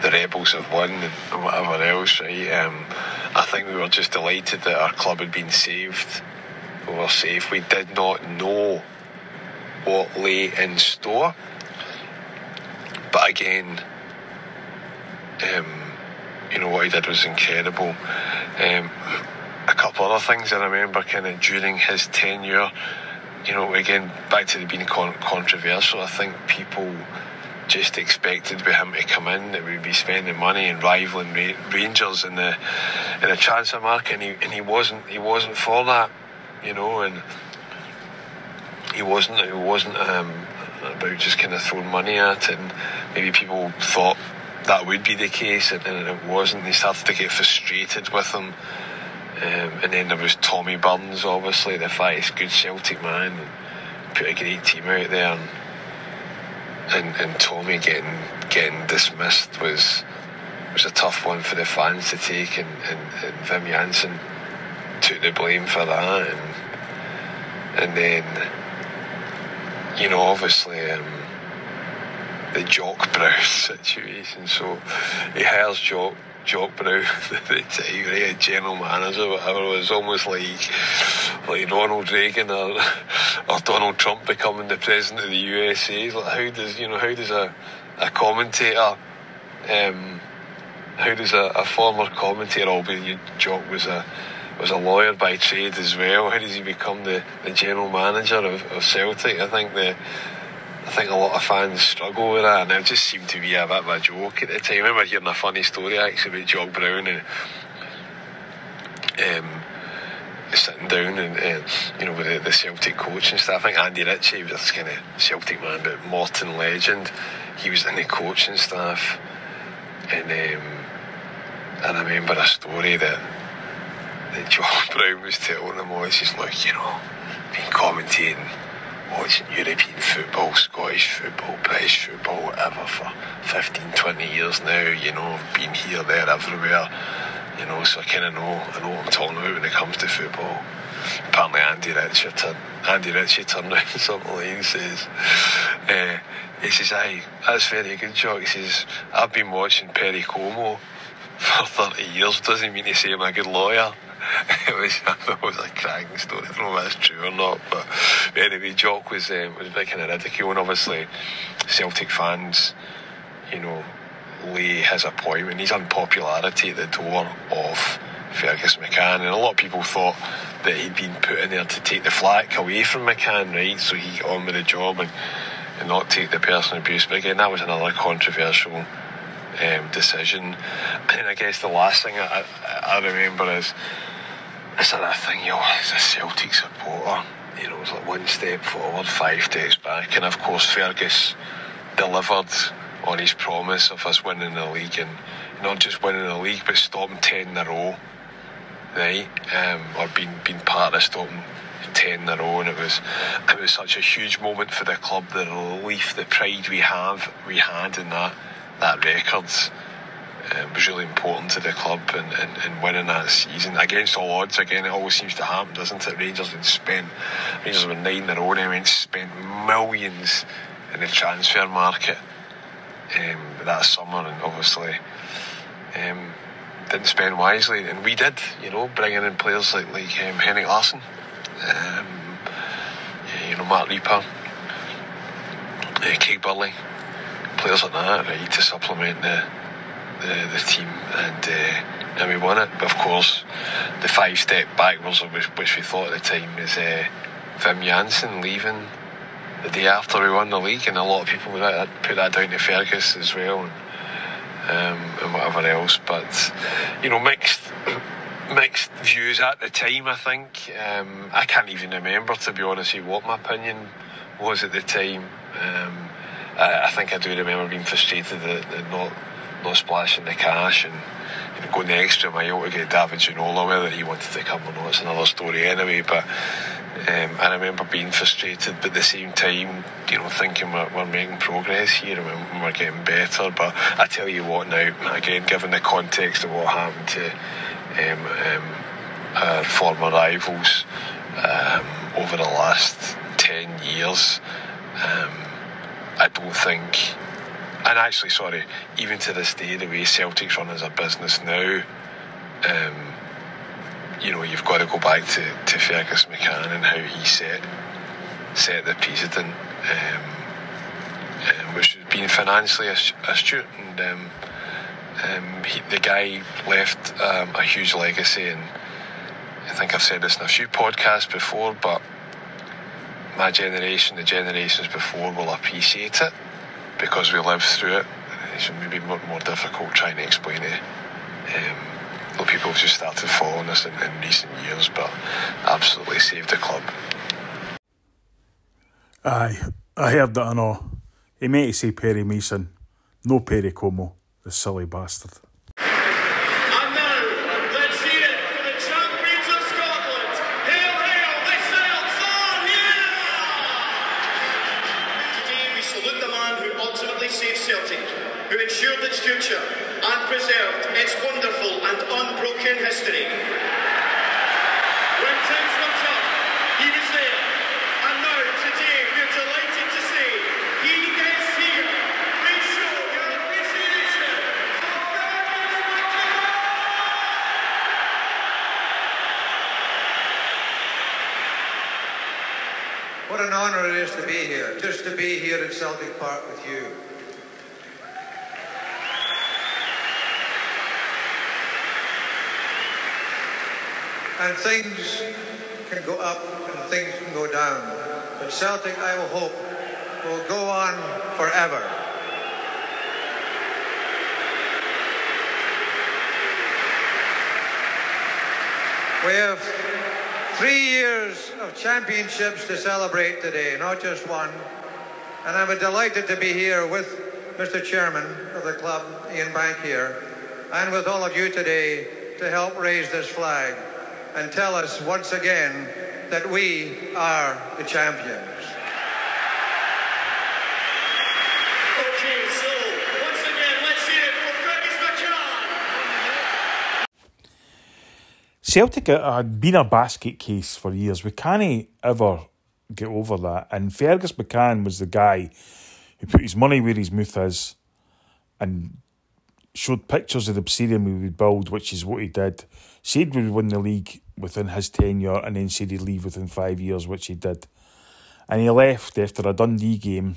the Rebels have won and whatever else, right? Um, I think we were just delighted that our club had been saved. We were safe. We did not know what lay in store. But again, um, you know, what he did was incredible. Um, a couple other things I remember kind of during his tenure. You know, again, back to the being con- controversial, I think people just expected with him to come in that we'd be spending money and rivaling Ra- Rangers in the in the transfer market, and he, and he wasn't he wasn't for that, you know, and he wasn't he wasn't um, about just kind of throwing money at it, and maybe people thought that would be the case, and, and it wasn't. They started to get frustrated with him um, and then there was Tommy Burns, obviously, the fattest good Celtic man, put a great team out there. And, and, and Tommy getting getting dismissed was was a tough one for the fans to take, and, and, and Jansen took the blame for that. And, and then, you know, obviously, um, the Jock Brown situation. So he hires Jock Jock Brown the right, general manager, whatever, it was almost like like Ronald Reagan or, or Donald Trump becoming the president of the USA. Like how does you know how does a a commentator um, how does a, a former commentator, albeit Jock was a was a lawyer by trade as well, how does he become the, the general manager of, of Celtic? I think the I think a lot of fans struggle with that, and it just seemed to be a bit of a joke at the time. I remember hearing a funny story actually about Jock Brown and um, sitting down and uh, you know with the, the, Celtic coach and stuff. I think Andy Ritchie was this kind of Celtic man, but Morton legend. He was in the coaching staff, and um, and I remember a story that that Jock Brown was telling him was just like you know, been commentating watching European football, Scottish football, British football, whatever for 15, 20 years now, you know, been here, there, everywhere, you know, so I kind of know, I know what I'm talking about when it comes to football. Apparently Andy turned, Andy Ritchie turned around something like and says, uh, he says, aye, that's very good, Jock. He says, I've been watching Perry Como for 30 years doesn't mean to say I'm a good lawyer. it was I thought it was a cracking story. I don't know if that's true or not, but anyway, Jock was um, was a bit kind of ridiculed. Obviously, Celtic fans, you know, lay his appointment, his unpopularity at the door of Fergus McCann, and a lot of people thought that he'd been put in there to take the flack away from McCann, right? So he got on with the job and, and not take the personal abuse. But again, that was another controversial um, decision. And I guess the last thing I, I, I remember is is that thing, you know, as a Celtic supporter, you know, it was like one step forward, five steps back. And of course, Fergus delivered on his promise of us winning the league and not just winning the league, but stopping 10 in a row right? Um, or being being part of stopping ten in a row, and it was it was such a huge moment for the club. The relief, the pride we have we had in that that record um, was really important to the club and, and, and winning that season against all odds. Again, it always seems to happen, doesn't it? Rangers had spent Rangers were nine in a row, and went spent millions in the transfer market um, that summer, and obviously. Um, didn't spend wisely, and we did. You know, bringing in players like like um, Henrik Larsson, um, you know, Mark Rieper, uh, Craig Burley, players like that, right, to supplement the the, the team, and uh, and we won it. But of course, the five step backwards, which, which we thought at the time was uh, Wim Jansen leaving the day after we won the league, and a lot of people put that down to Fergus as well. And, um, and whatever else. But you know, mixed mixed views at the time. I think um, I can't even remember to be honest what my opinion was at the time. Um, I, I, think I do remember being frustrated that, at not not splashing the cash and you know, going the extra mile to get David Ginola. Whether he wanted to come or not, it's another story anyway. But um, I remember being frustrated, but at the same time, you know, thinking we're, we're making progress here and we're getting better. But I tell you what, now again, given the context of what happened to um, um, former rivals um, over the last ten years, um, I don't think. And actually, sorry, even to this day, the way Celtic's run as a business now. Um, you know, you've got to go back to, to Fergus McCann and how he set set the precedent, um, um, which has been financially astute. And um, um, he, the guy left um, a huge legacy, and I think I've said this in a few podcasts before, but my generation, the generations before, will appreciate it because we lived through it. It's maybe more, more difficult trying to explain it. Um, well, people have just started following us in, in recent years, but absolutely saved the club. Aye, I heard that I know. He meant to say Perry Mason, no Perry Como, the silly bastard. who ensured its future and preserved its wonderful and unbroken history. When times were tough, he was there. And now, today, we're delighted to say he is here. Please show your appreciation What an honour it is to be just to be here at Celtic Park with you. And things can go up and things can go down. But Celtic, I will hope, will go on forever. We have three years of championships to celebrate today, not just one. And I'm delighted to be here with Mr. Chairman of the club, Ian Bankier, and with all of you today to help raise this flag and tell us once again that we are the champions. Okay, so once again, let's hear for Fergus McCann. Celtic had been a basket case for years. We can't ever get over that. And Fergus McCann was the guy who put his money where his mouth is and showed pictures of the stadium we would build, which is what he did. Said we would win the league within his tenure, and then said he'd leave within five years, which he did. And he left after a Dundee game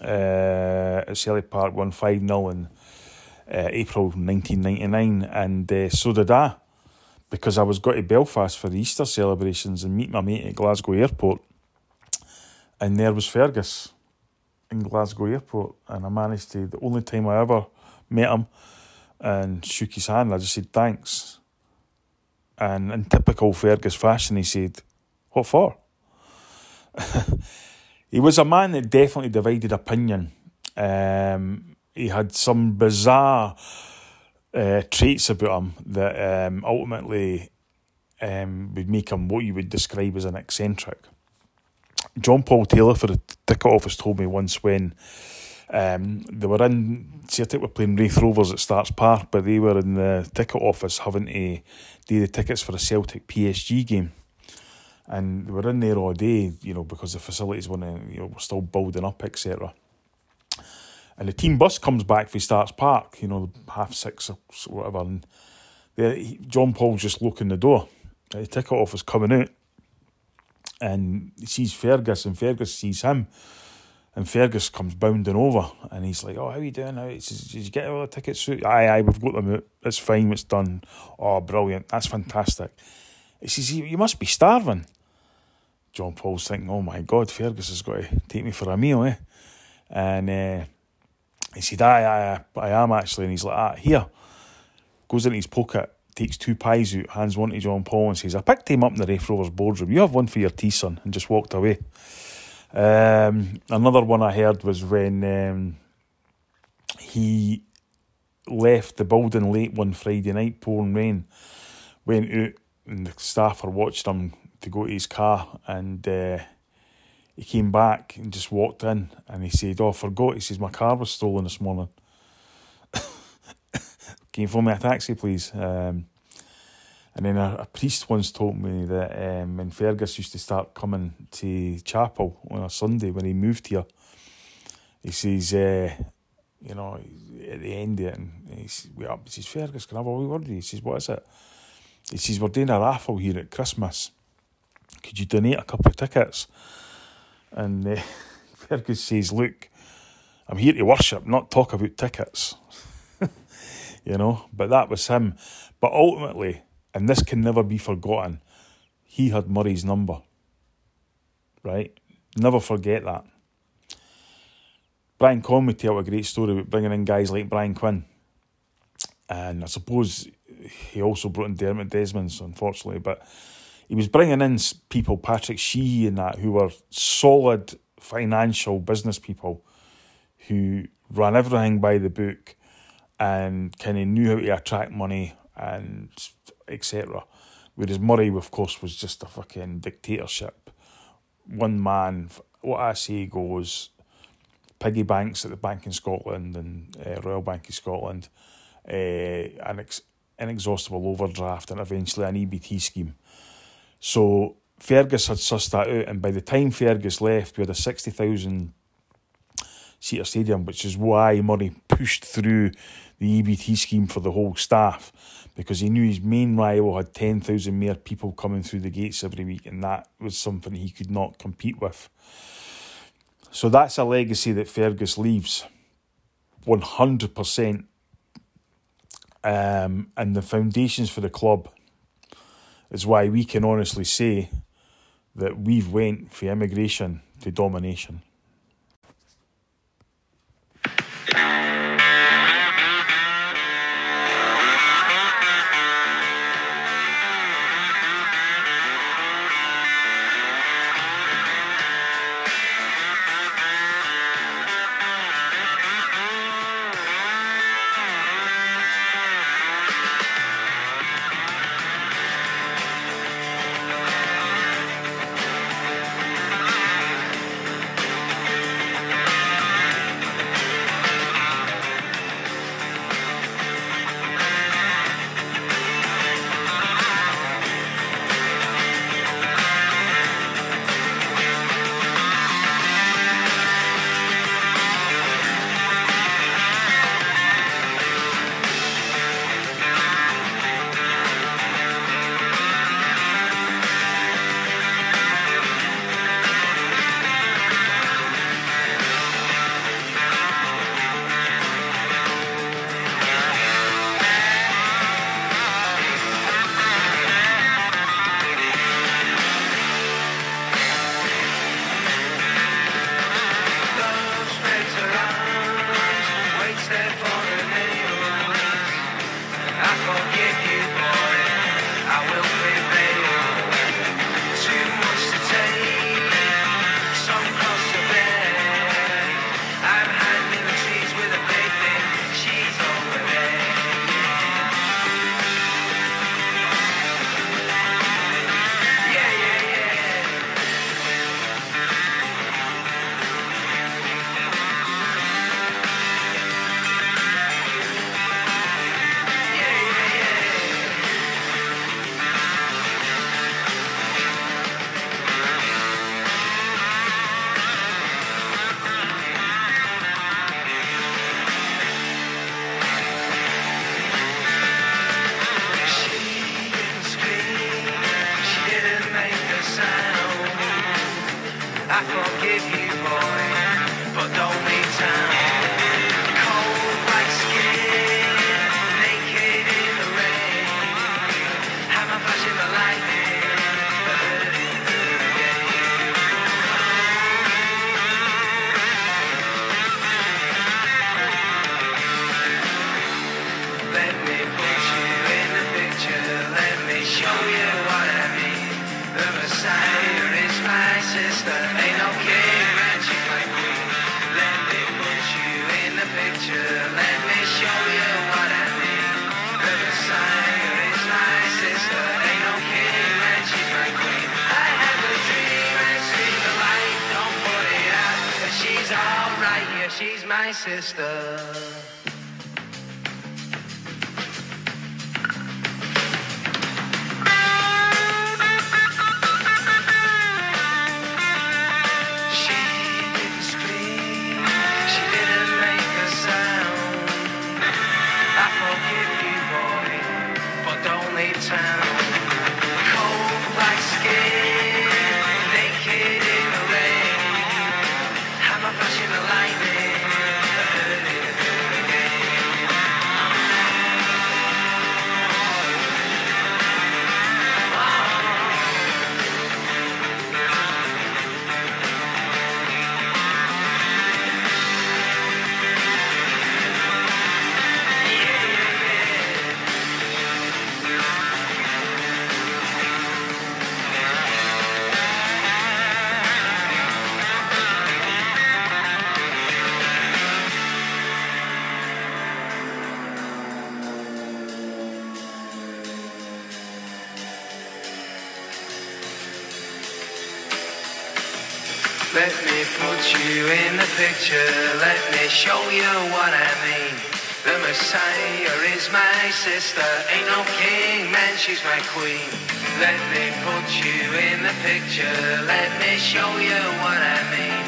uh, at Selly Park, won 5 0 in uh, April 1999, and uh, so did I, because I was going to Belfast for the Easter celebrations and meet my mate at Glasgow Airport. And there was Fergus in Glasgow Airport, and I managed to, the only time I ever met him and shook his hand, I just said thanks. And in typical Fergus fashion, he said, What for? he was a man that definitely divided opinion. Um, he had some bizarre uh, traits about him that um, ultimately um, would make him what you would describe as an eccentric. John Paul Taylor for the ticket office told me once when um, they were in Celtic were playing Raith Rovers at Stark's Park, but they were in the ticket office having to do the tickets for a Celtic PSG game. And they were in there all day, you know, because the facilities weren't, you know, were still building up, etc. And the team bus comes back from Stark's Park, you know, half six or whatever. And John Paul's just looking the door. The ticket office coming out. And he sees Fergus, and Fergus sees him. And Fergus comes bounding over, and he's like, "Oh, how you doing? How says, did you get all the tickets? Aye, aye, we've got them out. It's fine. It's done. Oh, brilliant. That's fantastic." He says, "You must be starving." John Paul's thinking, "Oh my God, Fergus has got to take me for a meal, eh?" And uh, he said, "Aye, aye, I am actually." And he's like, "Ah, here." Goes into his pocket, takes two pies out, hands one to John Paul, and says, "I picked him up in the Raith Rovers boardroom. You have one for your tea, son," and just walked away. Um, another one I heard was when um, he left the building late one Friday night, pouring rain, went out, and the staffer watched him to go to his car, and uh, he came back and just walked in, and he said, "Oh, I forgot." He says, "My car was stolen this morning. Can you phone me a taxi, please?" Um, and then a, a, priest once told me that um, when Fergus used to start coming to chapel on a Sunday when he moved here, he says, uh, you know, at the end of it, and he says, he says, Fergus, can I have a wee word with you? He says, what is it? He says, we're doing a raffle here at Christmas. Could you donate a couple of tickets? And uh, Fergus says, look, I'm here to worship, not talk about tickets. You know, but that was him. But ultimately, and this can never be forgotten, he had Murray's number. Right? Never forget that. Brian Conway told a great story about bringing in guys like Brian Quinn. And I suppose he also brought in Dermot Desmonds, unfortunately, but he was bringing in people, Patrick Sheehy and that, who were solid financial business people who ran everything by the book and kind of knew how to attract money and etc. Whereas Murray, of course, was just a fucking dictatorship. One man, what I see goes, piggy banks at the Bank in Scotland and uh, Royal Bank of Scotland, uh, an ex- inexhaustible overdraft, and eventually an EBT scheme. So Fergus had sussed that out, and by the time Fergus left, we had a 60,000 seater stadium, which is why Murray pushed through the EBT scheme for the whole staff because he knew his main rival had 10,000 more people coming through the gates every week, and that was something he could not compete with. So that's a legacy that Fergus leaves 100%. Um, and the foundations for the club is why we can honestly say that we've went from immigration to domination. let me show you what I mean. The Messiah is my sister, ain't no king, man, she's my queen. Let me put you in the picture, let me show you what I mean.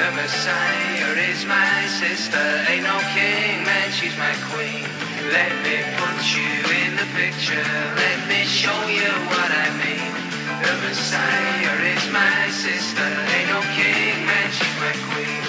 The Messiah is my sister, ain't no king, man, she's my queen. Let me put you in the picture, let me show you what I mean. The Messiah is my sister, ain't no king, man, she's my queen.